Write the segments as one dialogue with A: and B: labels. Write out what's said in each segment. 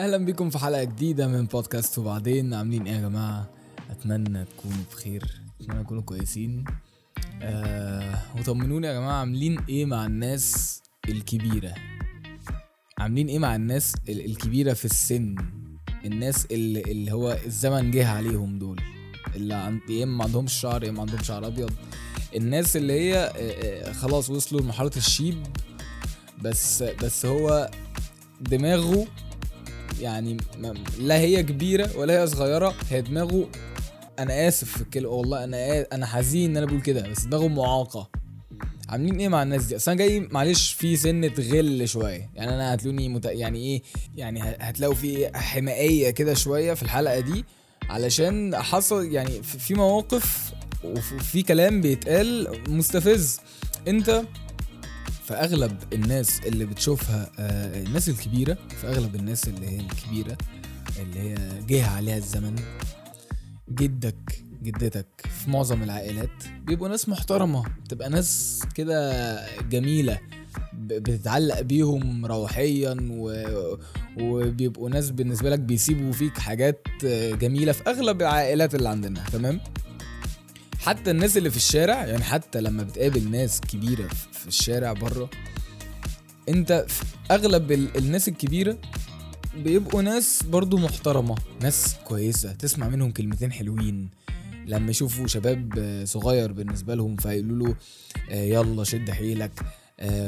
A: أهلا بيكم في حلقة جديدة من بودكاست وبعدين عاملين إيه يا جماعة؟ أتمنى تكونوا بخير أتمنى تكونوا كويسين. آه وطمنوني يا جماعة عاملين إيه مع الناس الكبيرة؟ عاملين إيه مع الناس ال- الكبيرة في السن؟ الناس اللي, اللي هو الزمن جه عليهم دول. اللي عن... يا إما ما عندهمش شعر يا إما عندهم شعر أبيض. الناس اللي هي آه، آه، خلاص وصلوا لمرحلة الشيب بس بس هو دماغه يعني لا هي كبيرة ولا هي صغيرة هي دماغه أنا آسف في الكلمة والله أنا أنا حزين إن أنا بقول كده بس دماغه معاقة. عاملين إيه مع الناس دي؟ أصل أنا جاي معلش في سنة غل شوية. يعني أنا هتلوني مت... يعني إيه؟ يعني هتلاقوا في حمائيه كده شوية في الحلقة دي علشان حصل يعني في مواقف وفي كلام بيتقال مستفز. أنت في اغلب الناس اللي بتشوفها آه، الناس الكبيرة في اغلب الناس اللي هي الكبيرة اللي هي جه عليها الزمن جدك جدتك في معظم العائلات بيبقوا ناس محترمة بتبقى ناس كده جميلة بتتعلق بيهم روحيا و... وبيبقوا ناس بالنسبة لك بيسيبوا فيك حاجات آه، جميلة في أغلب العائلات اللي عندنا تمام؟ حتى الناس اللي في الشارع يعني حتى لما بتقابل ناس كبيرة في- الشارع بره انت اغلب ال- الناس الكبيرة بيبقوا ناس برضو محترمة ناس كويسة تسمع منهم كلمتين حلوين. لما يشوفوا شباب صغير بالنسبة لهم فيقولوا له آه، يلا شد حيلك.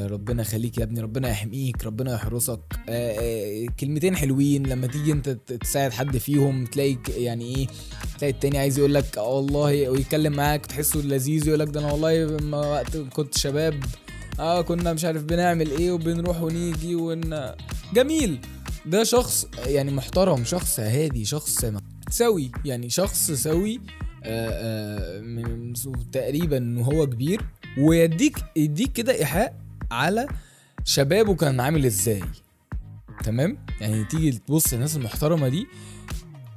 A: ربنا يخليك يا ابني ربنا يحميك ربنا يحرسك. آه، آه، كلمتين حلوين لما تيجي انت تساعد حد فيهم تلاقي يعني إيه تلاقي التاني عايز يقول لك والله ويتكلم معاك تحسه لذيذ يقول لك ده أنا والله وقت كنت شباب. آه كنا مش عارف بنعمل إيه وبنروح ونيجي ون جميل. ده شخص يعني محترم شخص هادي شخص سوي يعني شخص سوي آه آه من- تقريبا وهو كبير ويديك يديك كده إيحاء على شبابه كان عامل إزاي. تمام؟ يعني تيجي تبص الناس المحترمة دي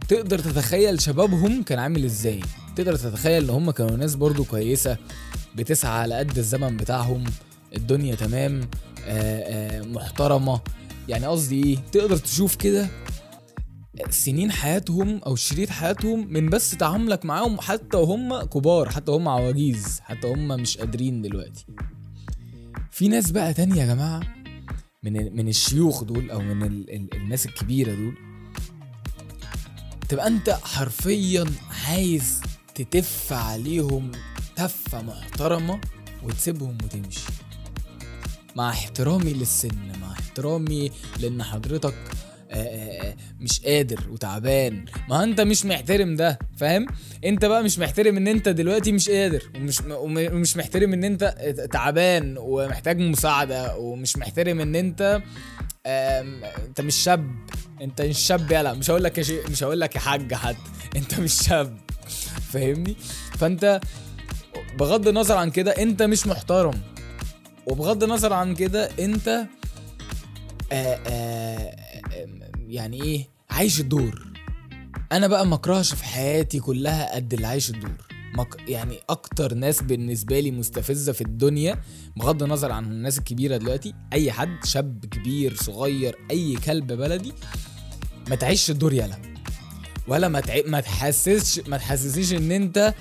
A: تقدر تتخيل شبابهم كان عامل إزاي. تقدر تتخيل إن هم كانوا ناس برضو كويسة بتسعى على قد الزمن بتاعهم الدنيا تمام آآ آآ محترمة. يعني قصدي إيه؟ تقدر تشوف كده سنين حياتهم أو شريط حياتهم من بس تعاملك معاهم حتى وهم كبار حتى وهم عواجيز حتى هم مش قادرين دلوقتي. في ناس بقى تانية يا جماعة من من الشيوخ دول أو من ال ال الناس الكبيرة دول تبقى أنت حرفيا عايز تتف عليهم تفة محترمة وتسيبهم وتمشي. مع احترامي للسن مع احترامي لأن حضرتك آه، آه، مش قادر وتعبان. ما انت مش محترم ده فاهم؟ انت بقى مش محترم ان انت دلوقتي مش قادر ومش وم- ومش محترم ان انت تعبان ومحتاج مساعدة ومش محترم ان انت انت مش شاب. انت مش شاب يلا مش هقول لك يا مش هقول لك يا حاج حتى انت مش شاب. فاهمني؟ فانت بغض النظر عن كده انت مش محترم. وبغض النظر عن كده انت آآ آآ يعني إيه عايش الدور أنا بقى ما أكرهش في حياتي كلها قد اللي عايش الدور. يعني أكتر ناس بالنسبة لي مستفزة في الدنيا بغض النظر عن الناس الكبيرة دلوقتي أي حد شاب كبير صغير أي كلب بلدي ما تعيش الدور يلا ولا ما. ما تحسسش ما تحسسيش إن أنت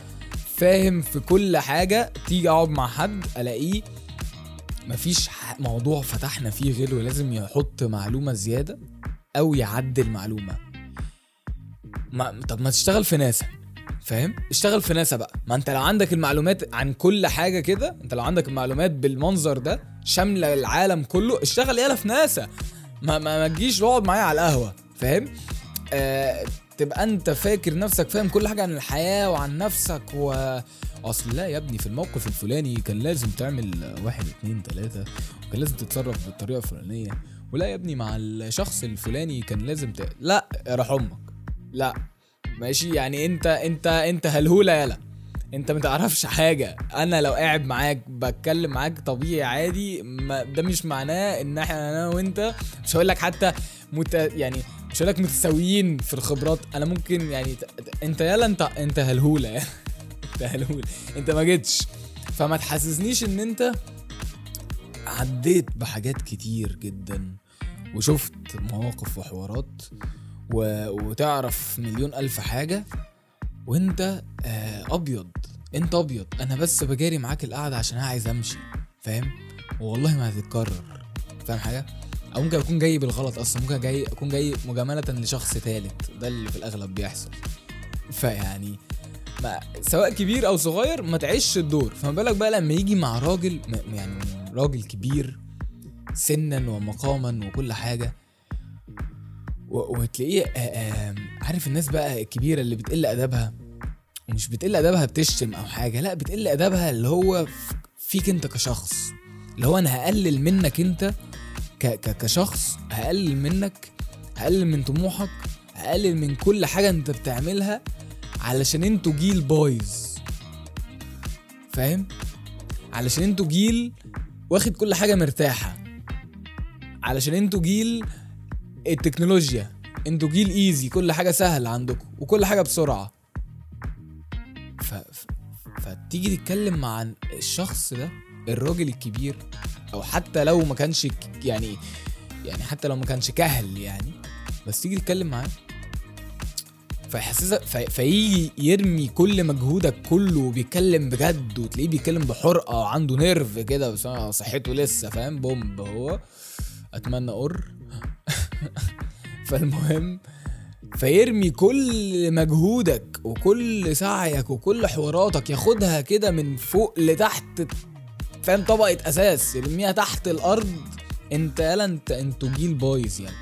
A: فاهم في كل حاجة تيجي أقعد مع حد ألاقيه مفيش موضوع فتحنا فيه غيره لازم يحط معلومة زيادة أو يعدل معلومه ما طب ما تشتغل في ناسا فاهم؟ اشتغل في ناسا بقى. ما انت لو عندك المعلومات عن كل حاجة كده انت لو عندك المعلومات بالمنظر ده شاملة العالم كله اشتغل يالا في ناسا. ما ما, تجيش اقعد معايا على القهوة فاهم؟ آه تبقى انت فاكر نفسك فاهم كل حاجة عن الحياة وعن نفسك و أصل لا يا ابني في الموقف الفلاني كان لازم تعمل واحد اتنين تلاتة وكان لازم تتصرف بالطريقة الفلانية. ولا يا ابني مع الشخص الفلاني كان لازم ت... لا راح أمك. لا. ماشي؟ يعني أنت أنت أنت هلهولة يالا أنت ما تعرفش حاجة. أنا لو قاعد معاك بتكلم معاك طبيعي عادي. ما ده مش معناه إن إحنا أنا وأنت مش هقول لك حتى مت يعني مش هقول لك متساويين في الخبرات. أنا ممكن يعني ت- أنت يالا أنت أنت هلهولة يالا أنت هلهولة. أنت ما جيتش. فما تحسسنيش إن أنت عديت بحاجات كتير جدا. وشفت مواقف وحوارات و... وتعرف مليون ألف حاجة وأنت آه أبيض أنت أبيض. أنا بس بجاري معاك القعدة عشان أنا عايز أمشي فاهم؟ والله ما هتتكرر. فاهم حاجة؟ أو ممكن أكون جاي بالغلط أصلا ممكن جاي أكون جاي مجاملة لشخص ثالث ده اللي في الأغلب بيحصل. فيعني ما سواء كبير أو صغير ما تعيش الدور. فما بالك بقى لما يجي مع راجل يعني راجل كبير سنا ومقاما وكل حاجة. وتلاقيه عارف الناس بقى الكبيرة اللي بتقل أدبها ومش بتقل أدبها بتشتم أو حاجة لا بتقل أدبها اللي هو فيك أنت كشخص. اللي هو أنا هقلل منك أنت كشخص هقلل منك هقلل من طموحك هقلل من كل حاجة أنت بتعملها علشان أنتوا جيل بايظ فاهم؟ علشان أنتوا جيل واخد كل حاجة مرتاحة. علشان أنتوا جيل التكنولوجيا. أنتوا جيل ايزي كل حاجة سهلة عندكم وكل حاجة بسرعة. ف... فتيجي تتكلم مع الشخص ده الراجل الكبير أو حتى لو ما كانش يعني يعني حتى لو ما كانش كهل يعني بس تيجي تتكلم معاه. فيحسسك في فيجي يرمي كل مجهودك كله وبيتكلم بجد وتلاقيه بيتكلم بحرقة وعنده نيرف كده صحته لسه فاهم؟ بومب هو. أتمنى قر فالمهم فيرمي كل مجهودك وكل سعيك وكل حواراتك ياخدها كده من فوق لتحت فاهم؟ طبقة أساس يرميها تحت الأرض. أنت يالا أنت أنتوا جيل بايظ يعني.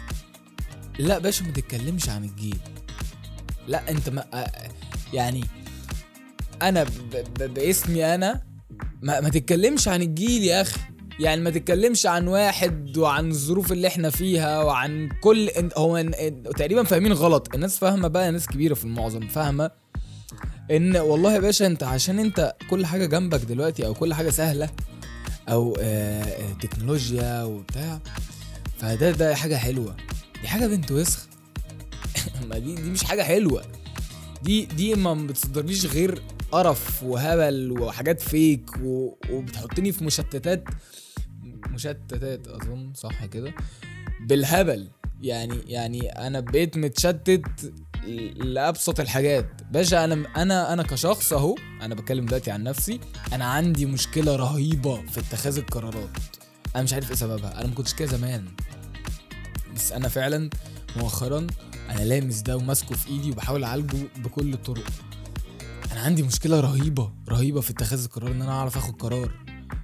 A: لا باشا ما تتكلمش عن الجيل. لا أنت ما يعني أنا باسمي أنا ما, ما تتكلمش عن الجيل يا أخي. يعني ما تتكلمش عن واحد وعن الظروف اللي إحنا فيها وعن كل هو تقريبا فاهمين غلط. الناس فاهمة بقى ناس كبيرة في المعظم فاهمة إن والله يا باشا أنت عشان أنت كل حاجة جنبك دلوقتي أو كل حاجة سهلة أو آآ آآ تكنولوجيا وبتاع فده ده حاجة حلوة. دي حاجة بنت وسخ. ما دي دي مش حاجة حلوة. دي دي ما بتصدرليش غير قرف وهبل وحاجات فيك. وبتحطني في مشتتات. مشتتات أظن صح كده. بالهبل يعني يعني أنا بقيت متشتت لأبسط الحاجات. باشا أنا أنا أنا كشخص أهو أنا بتكلم دلوقتي عن نفسي أنا عندي مشكلة رهيبة في اتخاذ القرارات. أنا مش عارف إيه سببها. أنا ما كنتش كده زمان. بس أنا فعلا مؤخرا أنا لامس ده وماسكه في إيدي وبحاول أعالجه بكل الطرق. أنا عندي مشكلة رهيبة رهيبة في اتخاذ القرار إن أنا أعرف آخد قرار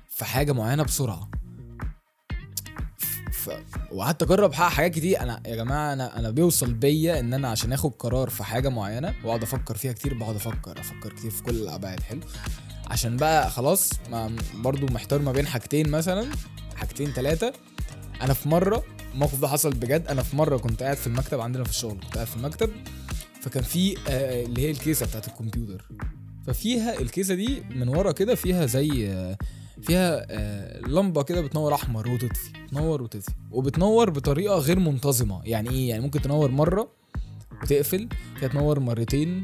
A: في حاجة معينة بسرعة. وقعدت أجرب حاجات كتير. أنا يا جماعة أنا أنا بيوصل بيا إن أنا عشان آخد قرار في حاجة معينة وأقعد أفكر فيها كتير بقعد أفكر أفكر كتير في كل الأبعاد. حلو. عشان بقى خلاص ما برضو محتار ما بين حاجتين مثلا حاجتين ثلاثة أنا في مرة الموقف ده حصل بجد. أنا في مرة كنت قاعد في المكتب عندنا في الشغل كنت قاعد في المكتب. فكان في آه اللي هي الكيسة بتاعت الكمبيوتر. ففيها الكيسة دي من ورا كده فيها زي آه فيها آه لمبة كده بتنور أحمر وتطفي تنور وتطفي وبتنور بطريقة غير منتظمة. يعني إيه؟ يعني ممكن تنور مرة وتقفل كده تنور مرتين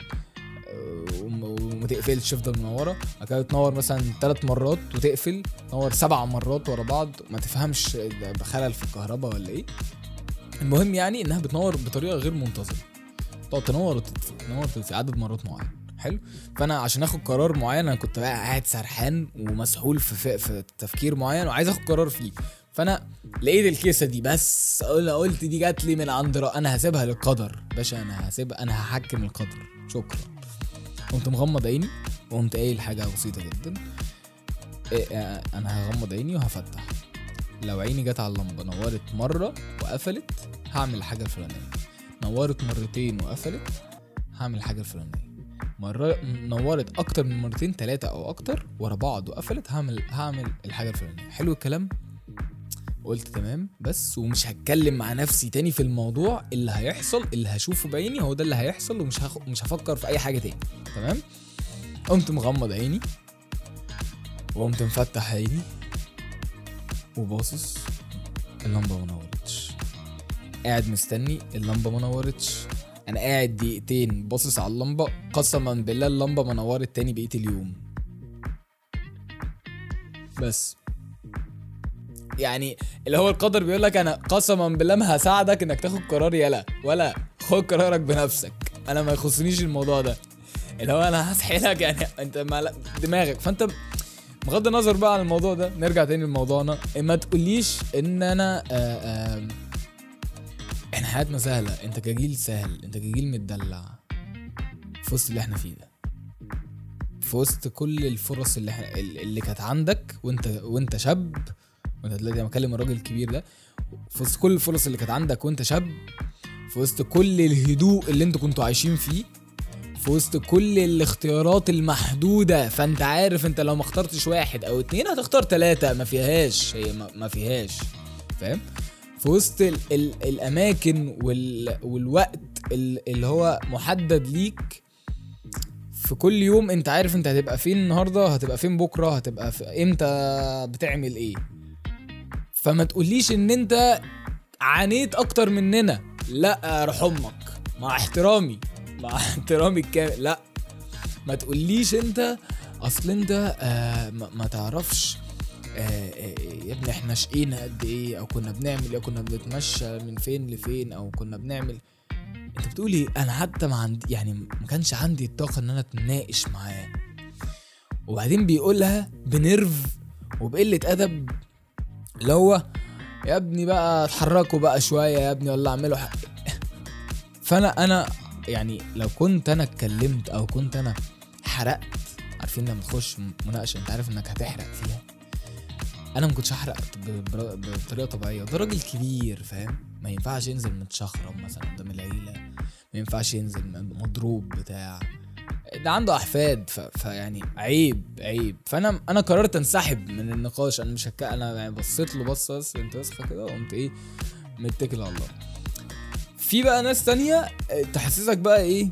A: وما تقفلش تفضل منورة. بعد كده تنور مثلا ثلاث مرات وتقفل تنور سبع مرات ورا بعض ما تفهمش خلل في الكهرباء ولا إيه. المهم يعني إنها بتنور بطريقة غير منتظمة. تقعد تنور وتطفي تنور وتطفي عدد مرات معين حلو. فأنا عشان آخد قرار معين أنا كنت بقى قاعد سرحان ومسحول في, في, تفكير معين وعايز آخد قرار فيه. فأنا لقيت الكيسة دي بس قلت دي جات لي من عند أنا هسيبها للقدر باشا أنا هسيبها أنا هحكم القدر. شكرا. قمت مغمض عيني وقمت قايل حاجة بسيطة جدا. إيه أنا هغمض عيني وهفتح. لو عيني جت على اللمبة نورت مرة وقفلت هعمل الحاجة الفلانية. نورت مرتين وقفلت هعمل الحاجة الفلانية. مرة نورت أكتر من مرتين تلاتة أو أكتر ورا بعض وقفلت هعمل هعمل الحاجة الفلانية. حلو الكلام؟ قلت تمام بس ومش هتكلم مع نفسي تاني في الموضوع اللي هيحصل اللي هشوفه بعيني هو ده اللي هيحصل ومش هخ... مش هفكر في أي حاجة تاني. تمام؟ قمت مغمض عيني وقمت مفتح عيني وباصص اللمبة ما نورتش. قاعد مستني اللمبة ما نورتش. أنا قاعد دقيقتين باصص على اللمبة قسما بالله اللمبة ما نورت تاني بقية اليوم. بس. يعني اللي هو القدر بيقول لك أنا قسما بالله ما هساعدك إنك تاخد قرار يلا ولا خد قرارك بنفسك. أنا ما يخصنيش الموضوع ده. اللي هو أنا هسحلك يعني. أنت ما دماغك. فأنت بغض النظر بقى عن الموضوع ده نرجع تاني لموضوعنا. ما تقوليش إن أنا آآ آآ إحنا حياتنا سهلة. انت كجيل سهل. انت كجيل متدلع. في وسط اللي إحنا فيه ده. في وسط كل الفرص اللي إحنا اللي كانت عندك وانت وانت شاب. وانت دلوقتي أنا بكلم الراجل الكبير ده. في وسط كل الفرص اللي كانت عندك وانت شاب. في وسط كل الهدوء اللي أنتوا كنتوا عايشين فيه. في وسط كل الاختيارات المحدودة. فانت عارف انت لو ما اخترتش واحد أو اتنين هتختار تلاتة. ما فيهاش. هي ما فيهاش. فاهم؟ في وسط ال ال الأماكن وال والوقت اللي هو محدد ليك في كل يوم انت عارف انت هتبقى فين النهارده هتبقى فين بكرة هتبقى في إمتى بتعمل إيه. فما تقوليش ان انت عانيت أكتر مننا. لا روح أمك مع احترامي مع احترامي الكامل. لا ما تقوليش انت اصل انت آه ما, تعرفش يا ابني إحنا شقينا قد إيه؟ أو كنا بنعمل إيه؟ كنا بنتمشى من فين لفين؟ أو كنا بنعمل انت بتقولي أنا حتى ما عندي يعني ما كانش عندي الطاقة ان أنا اتناقش معاه. وبعدين بيقولها بنرف وبقلة ادب اللي هو يا ابني بقى اتحركوا بقى شوية يا ابني ولا اعملوا حق فانا أنا يعني لو كنت أنا اتكلمت أو كنت أنا حرقت عارفين لما تخش مناقشة انت عارف انك هتحرق فيها. أنا ما كنتش هحرق بطريقة طبيعية. ده راجل كبير فاهم؟ ما ينفعش ينزل متشخرم مثلا قدام العيلة. ما ينفعش ينزل مضروب بتاع. ده عنده أحفاد. فيعني عيب عيب. فأنا أنا قررت أنسحب من النقاش. أنا مش هك... أنا يعني بصيت له بصه بس أنت وسخه كده وقمت إيه متكل على الله. في بقى ناس تانية تحسسك بقى إيه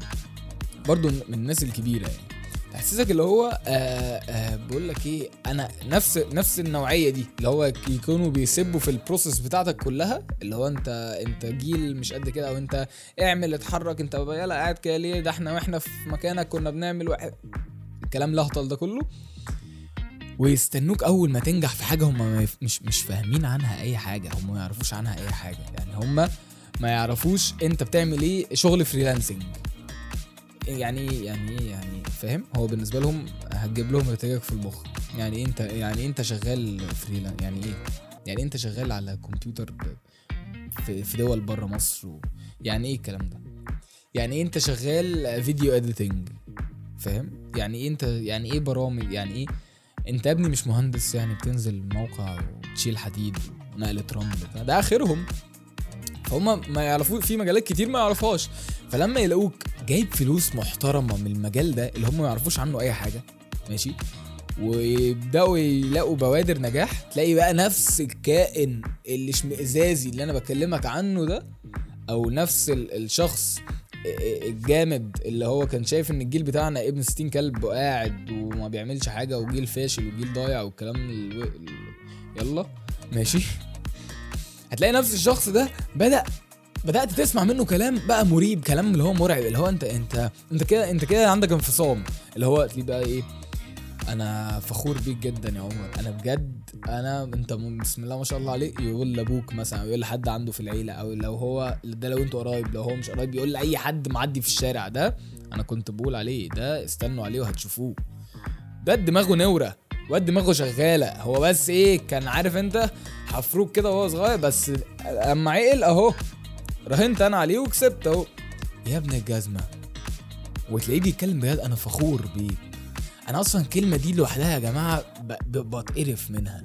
A: برضو من الناس الكبيرة يعني. تحسسك اللي هو آه آه بقول لك إيه أنا نفس نفس النوعية دي اللي هو يكونوا بيسبوا في البروسيس بتاعتك كلها اللي هو أنت أنت جيل مش قد كده أو أنت اعمل اتحرك أنت يلا قاعد كده ليه؟ ده إحنا وإحنا في مكانك كنا بنعمل واحد الكلام الاهطل ده كله. ويستنوك أول ما تنجح في حاجة هم مش مش فاهمين عنها أي حاجة هم ما يعرفوش عنها أي حاجة. يعني هم ما يعرفوش أنت بتعمل إيه شغل freelancing يعني إيه؟ يعني إيه يعني؟ فاهم؟ هو بالنسبة لهم هتجيب لهم ارتجاج في المخ. يعني إيه انت يعني انت شغال freelance يعني إيه؟ يعني انت شغال على كمبيوتر في, في دول بره مصر و... يعني إيه الكلام ده؟ يعني إيه انت شغال فيديو اديتنج فاهم؟ يعني إيه انت يعني إيه برامج؟ يعني إيه؟ انت ابني مش مهندس يعني بتنزل موقع وتشيل حديد ونقلة رمل ده آخرهم. فهم ما يعرفوش في مجالات كتير ما يعرفهاش فلما يلاقوك جايب فلوس محترمة من المجال ده اللي هم ما يعرفوش عنه أي حاجة ماشي؟ ويبدأوا يلاقوا بوادر نجاح تلاقي بقى نفس الكائن اللي اشمئزازي اللي أنا بكلمك عنه ده أو نفس الشخص الجامد اللي هو كان شايف إن الجيل بتاعنا ابن ستين كلب وقاعد وما بيعملش حاجة وجيل فاشل وجيل ضايع والكلام ال... يلا ماشي؟ هتلاقي نفس الشخص ده بدا بدأت تسمع منه كلام بقى مريب كلام اللي هو مرعب اللي هو انت انت انت كده انت كده عندك انفصام. اللي هو تلاقيه بقى إيه أنا فخور بيك جدا يا عمر أنا بجد أنا أنت بسم الله ما شاء الله عليك. يقول لأبوك مثلا يقول لحد عنده في العيلة أو لو هو ده لو أنتوا قرايب لو هو مش قرايب يقول لأي حد معدي في الشارع ده أنا كنت بقول عليه ده استنوا عليه وهتشوفوه. ده دماغه نورة. واد دماغه شغاله. هو بس إيه كان عارف انت حفروك كده وهو صغير بس اما عقل اهو راهنت أنا عليه وكسبت اهو. يا ابن الجزمة. وتلاقيه بيتكلم بجد أنا فخور بيك أنا أصلا الكلمة دي لوحدها يا جماعة بتقرف منها.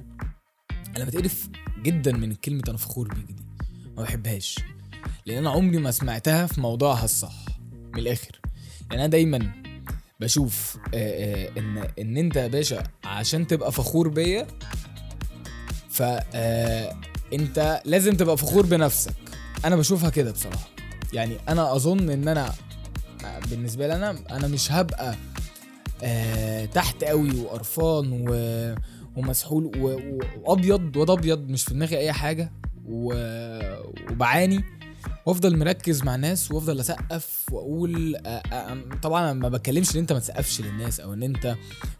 A: أنا بتقرف جدا من كلمة أنا فخور بيك دي. ما بحبهاش. لأن أنا عمري ما سمعتها في موضوعها الصح. من الآخر. يعني أنا دايما بشوف آآ آآ إن إن أنت يا باشا عشان تبقى فخور بيا ف أنت لازم تبقى فخور بنفسك أنا بشوفها كده بصراحة يعني أنا أظن إن أنا بالنسبة لي أنا أنا مش هبقى آه تحت قوي وقرفان و... ومسحول. وأبيض واد أبيض مش في دماغي أي حاجة و... وبعاني وافضل مركز مع ناس وافضل اسقف واقول آه، آه، طبعا أنا ما بتكلمش إن أنت ما تسقفش للناس أو إن أنت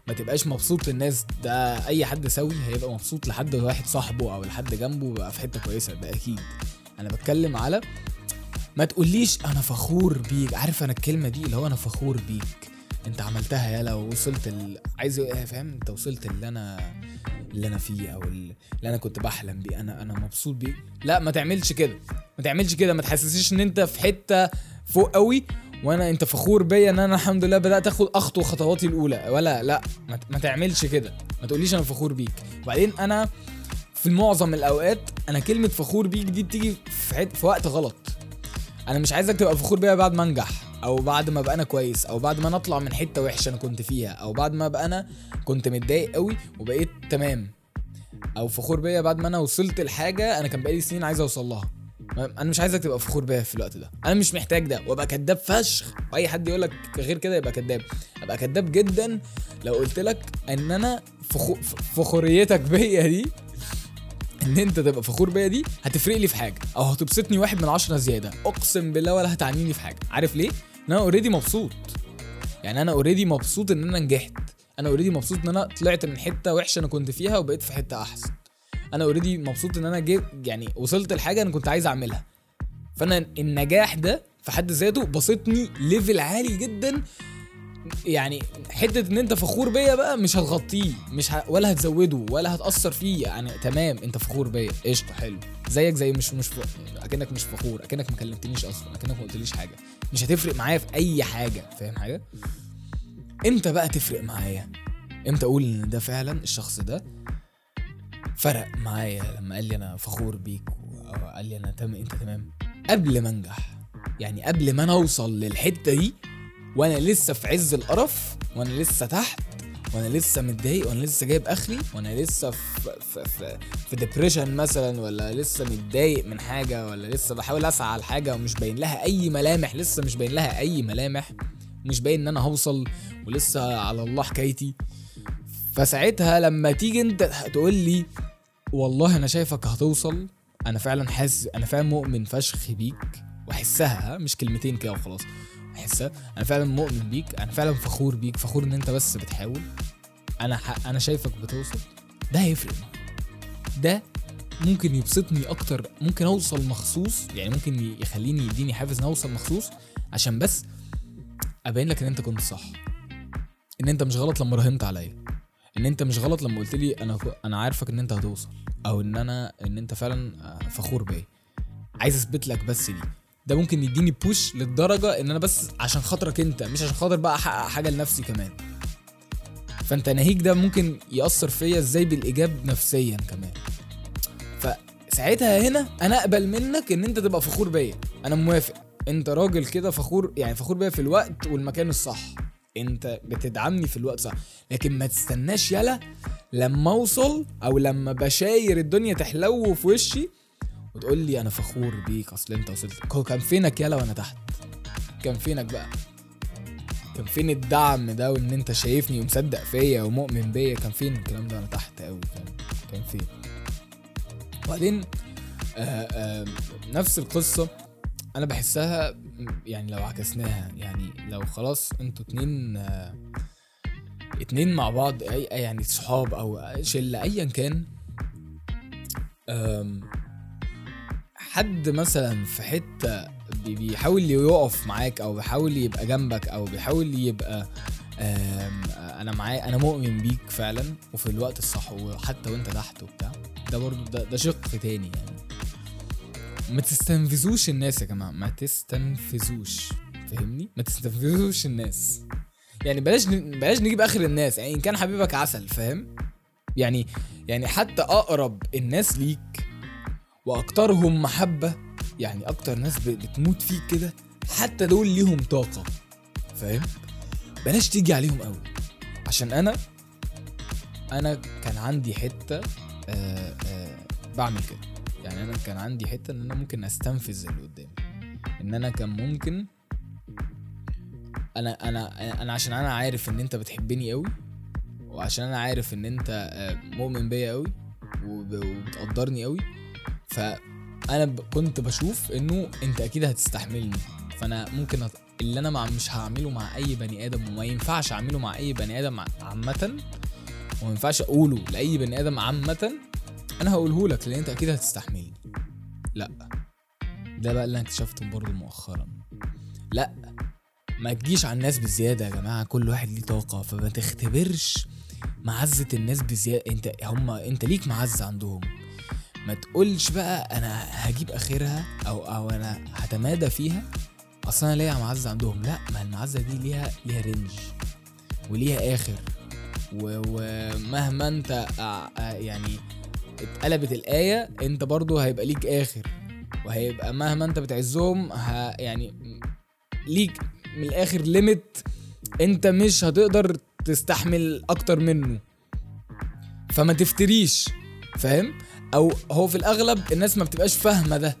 A: ما تبقاش مبسوط للناس ده أي حد سوي هيبقى مبسوط لحد واحد صاحبه أو لحد جنبه بقى في حتة كويسة ده أكيد. أنا بتكلم على ما تقوليش أنا فخور بيك عارف أنا الكلمة دي اللي هو أنا فخور بيك. انت عملتها يالا ووصلت ال... عايز إيه فاهم؟ انت وصلت اللي أنا اللي أنا فيه أو اللي أنا كنت بحلم بيه. أنا أنا مبسوط بيه. لا ما تعملش كده. ما تعملش كده. ما تحسسيش ان انت في حتة فوق قوي وأنا انت فخور بيا ان أنا الحمد لله بدأت اخد اخطو خطواتي الأولى. ولا لا ما, تعملش كده. ما تقوليش أنا فخور بيك. وبعدين أنا في معظم الأوقات أنا كلمة فخور بيك دي بتيجي في. في وقت غلط. أنا مش عايزك تبقى فخور بيا بعد ما انجح. أو بعد ما ابقى أنا كويس أو بعد ما أنا أطلع من حتة وحشة أنا كنت فيها أو بعد ما ابقى أنا كنت متضايق قوي وبقيت تمام. أو فخور بيا بعد ما أنا وصلت لحاجة أنا كان بقالي سنين عايز أوصل لها. أنا مش عايزك تبقى فخور بيا في الوقت ده. أنا مش محتاج ده وأبقى كداب فشخ. وأي حد يقول لك غير كده يبقى كداب. أبقى كداب جدا لو قلت لك إن أنا فخو... فخوريتك بيا دي إن أنت تبقى فخور بيا دي هتفرق لي في حاجة. أو هتبسطني واحد من عشرة زيادة. أقسم بالله ولا هتعنيني في حاجة. عارف ليه؟ إن أنا already مبسوط. يعني أنا already مبسوط إن أنا نجحت. أنا already مبسوط إن أنا طلعت من حتة وحشة أنا كنت فيها وبقيت في حتة أحسن. أنا already مبسوط إن أنا جيت يعني وصلت لحاجة أنا كنت عايز أعملها. فأنا النجاح ده في حد ذاته بسطني level عالي جدا يعني حتة إن أنت فخور بيا بقى مش هتغطيه مش ه... ولا هتزوده ولا هتأثر فيه. يعني تمام أنت فخور بيا. قشطة حلو. زيك زي مش مش ف... أكنك مش فخور أكنك ما كلمتنيش أصلا أكنك ما قلتليش حاجة. مش هتفرق معايا في أي حاجة. فاهم حاجة؟ إمتى بقى تفرق معايا؟ إمتى أقول إن ده فعلا الشخص ده فرق معايا لما قال لي أنا فخور بيك أو قال لي أنا تمام أنت تمام؟ قبل ما أنجح. يعني قبل ما أنا أوصل للحتة دي وأنا لسه في عز القرف وأنا لسه تحت وأنا لسه متضايق وأنا لسه جايب آخري وأنا لسه في في في, depression مثلا ولا لسه متضايق من حاجة ولا لسه بحاول أسعى لحاجه ومش باين لها أي ملامح لسه مش باين لها أي ملامح مش باين إن أنا هوصل ولسه على الله حكايتي. فساعتها لما تيجي أنت تقول لي والله أنا شايفك هتوصل أنا فعلا حاسس أنا فعلا مؤمن فشخ بيك وأحسها ها، مش كلمتين كده وخلاص. احسها أنا فعلا مؤمن بيك. أنا فعلا فخور بيك. فخور إن أنت بس بتحاول. أنا. أنا شايفك بتوصل. ده هيفرق. ده ممكن يبسطني أكتر. ممكن أوصل مخصوص. يعني ممكن يخليني يديني حافز إن أوصل مخصوص. عشان بس أبين لك إن أنت كنت صح. إن أنت مش غلط لما راهنت عليا. إن أنت مش غلط لما قلت لي أنا أنا عارفك إن أنت هتوصل. أو إن أنا إن أنت فعلا آه، فخور بيا. عايز أثبت لك بس دي. ده ممكن يديني بوش للدرجة إن أنا بس عشان خاطرك أنت مش عشان خاطر بقى أحقق حاجة لنفسي كمان. فأنت ناهيك ده ممكن يأثر فيا إزاي بالإيجاب نفسيا كمان. فساعتها هنا أنا أقبل منك إن أنت تبقى فخور بيا. أنا موافق. أنت راجل كده فخور يعني فخور بيا في الوقت والمكان الصح. أنت بتدعمني في الوقت صح لكن ما تستناش يلا لما أوصل أو لما بشاير الدنيا تحلو في وشي وتقول لي أنا فخور بيك أصل أنت وصلت. هو كان فينك يلا وأنا تحت؟ كان فينك بقى؟ كان فين الدعم ده وإن أنت شايفني ومصدق فيا ومؤمن بيا؟ كان فين الكلام ده أنا تحت قوي كان كان فين؟ وبعدين آه آه نفس القصة أنا بحسها يعني لو عكسناها يعني لو خلاص أنتوا اتنين آه اتنين مع بعض اي يعني صحاب أو شلة ايا كان حد مثلا في حتة بي- بيحاول يقف معاك أو بيحاول يبقى جنبك أو بيحاول يبقى أنا معايا أنا مؤمن بيك فعلا وفي الوقت الصح وحتى وأنت تحت وبتاع ده برضو ده, ده شق تاني يعني. ما تستنفذوش الناس يا جماعة ما تستنفذوش فاهمني؟ ما تستنفذوش الناس. يعني بلاش بلاش نجيب آخر الناس يعني إن كان حبيبك عسل فاهم؟ يعني يعني حتى أقرب الناس ليك وأكترهم محبة يعني أكتر ناس بتموت فيك كده حتى دول ليهم طاقة فاهم؟ بلاش تيجي عليهم قوي عشان أنا أنا كان عندي حتة آه آه بعمل كده. يعني أنا كان عندي حتة إن أنا ممكن أستنفذ اللي قدامي. إن أنا كان ممكن أنا أنا أنا عشان أنا عارف إن أنت بتحبني قوي وعشان أنا عارف إن أنت آه، مؤمن بيا قوي وب- وبتقدرني قوي ف أنا ب... كنت بشوف إنه أنت أكيد هتستحملني. فأنا ممكن أت... اللي أنا مع... مش هعمله مع أي بني آدم وما ينفعش أعمله مع أي بني آدم عامه وما ينفعش أقوله لأي بني آدم عامه أنا هقوله لك لأن أنت أكيد هتستحملني. لأ. ده بقى اللي أنا اكتشفته برضه مؤخرا. لأ. ما تجيش على الناس بزيادة يا جماعة كل واحد ليه طاقة. فما تختبرش معزة الناس بزيادة. انت هم أنت ليك معزة عندهم. ما تقولش بقى أنا هجيب آخرها أو أو أنا هتمادى فيها. أصل أنا ليا معزة عندهم. لا ما المعزة دي ليها ليها range وليها آخر. ومهما أنت ع- ع- يعني اتقلبت الآية أنت برضو هيبقى ليك آخر. وهيبقى مهما أنت بتعزهم ه يعني ليك من الآخر limit أنت مش هتقدر تستحمل أكتر منه. فما تفتريش فاهم؟ أو هو في الأغلب الناس ما بتبقاش فاهمة ده.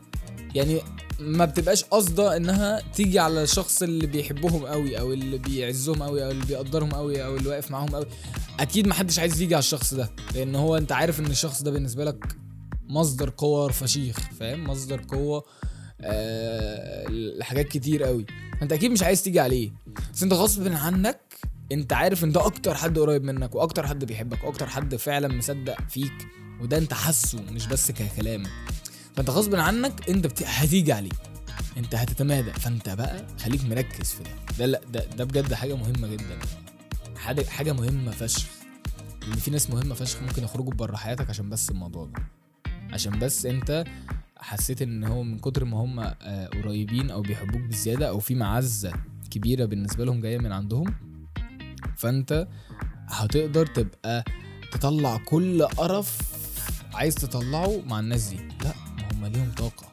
A: يعني ما بتبقاش قصده إنها تيجي على الشخص اللي بيحبهم قوي أو اللي بيعزهم قوي أو اللي بيقدرهم قوي أو اللي واقف معاهم قوي أكيد ما حدش عايز يجي على الشخص ده لأن هو أنت عارف إن الشخص ده بالنسبة لك مصدر قوة فشيخ فاهم؟ مصدر قوة آه لحاجات كتير قوي أنت أكيد مش عايز تيجي عليه. بس أنت غصب عنك أنت عارف إن ده أكتر حد قريب منك وأكتر حد بيحبك وأكتر حد فعلا مصدق فيك. وده انت حاسه مش بس ككلام فانت غصب عنك انت بت... هتيجي عليه. انت هتتمادى. فانت بقى خليك مركز في ده. ده لا ده, ده بجد حاجة مهمة جدا. حاجة مهمة فشخ. لأن في ناس مهمة فشخ ممكن يخرجوا بره حياتك عشان بس الموضوع ده. عشان بس انت حسيت إن هو من كتر ما هم آه، قريبين أو بيحبوك بزيادة أو في معزة كبيرة بالنسبة لهم جاية من عندهم فانت هتقدر تبقى تطلع كل قرف عايز تطلعه مع الناس دي. لا ما هم ليهم طاقة.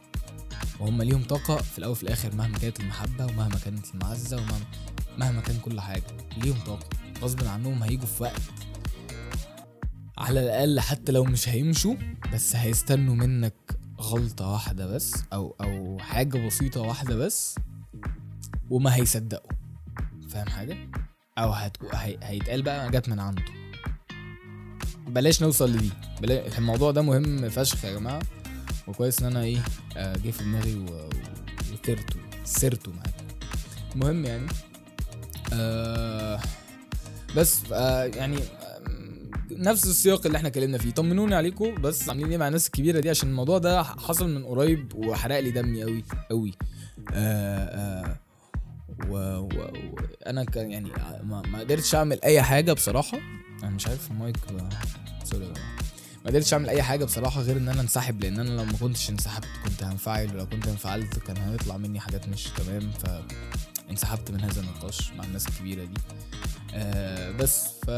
A: وهم ليهم طاقة في الأول وفي الآخر مهما كانت المحبة ومهما كانت المعزة ومهما مهما كان كل حاجة. ليهم طاقة. غصب عنهم هيجوا في وقت. على الأقل حتى لو مش هيمشوا بس هيستنوا منك غلطة واحدة بس أو أو حاجة بسيطة واحدة بس وما هيصدقوا. فاهم حاجة؟ أو. هيتقال بقى جت من عنده. بلاش نوصل لدي. بلا... الموضوع ده مهم فشخ يا جماعة. وكويس إن أنا إيه آه، جه في دماغي و- وثرته سرته معاك المهم يعني. آه بس آه يعني نفس السياق اللي إحنا اتكلمنا فيه. طمنوني عليكم بس عاملين إيه مع الناس الكبيرة دي؟ عشان الموضوع ده حصل من قريب وحرق لي دمي قوي قوي آه آه و... و... و... أنا كان يعني ما... ما قدرتش أعمل أي حاجة بصراحة. أنا مش عارف المايك sorry. ما قدرتش أعمل أي حاجة بصراحة غير إن أنا انسحب لأن أنا لو ما كنتش انسحبت كنت هنفعل ولو كنت انفعلت كان هيطلع مني حاجات مش تمام فانسحبت من هذا النقاش مع الناس الكبيرة دي. آه بس ف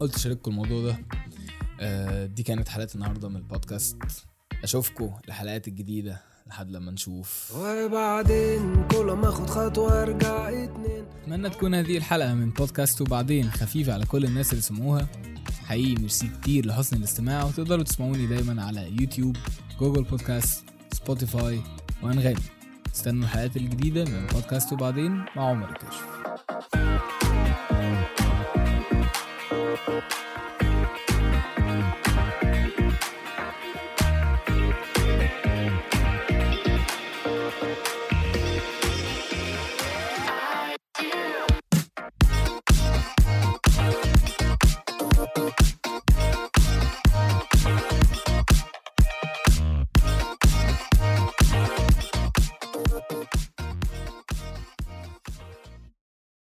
A: قلت اشارككم الموضوع ده. آه دي كانت حلقة النهارده من البودكاست. أشوفكم الحلقات الجديدة. لحد لما نشوف.
B: وبعدين كل ما أخد خطوة أرجع اتنين.
A: أتمنى تكون هذه الحلقة من بودكاست وبعدين خفيفة على كل الناس اللي سمعوها. حقيقي ميرسي كتير لحسن الاستماع وتقدروا تسمعوني دايما على يوتيوب جوجل بودكاست سبوتيفاي وأنغامي استنوا الحلقات الجديدة من بودكاست وبعدين مع عمر الكشف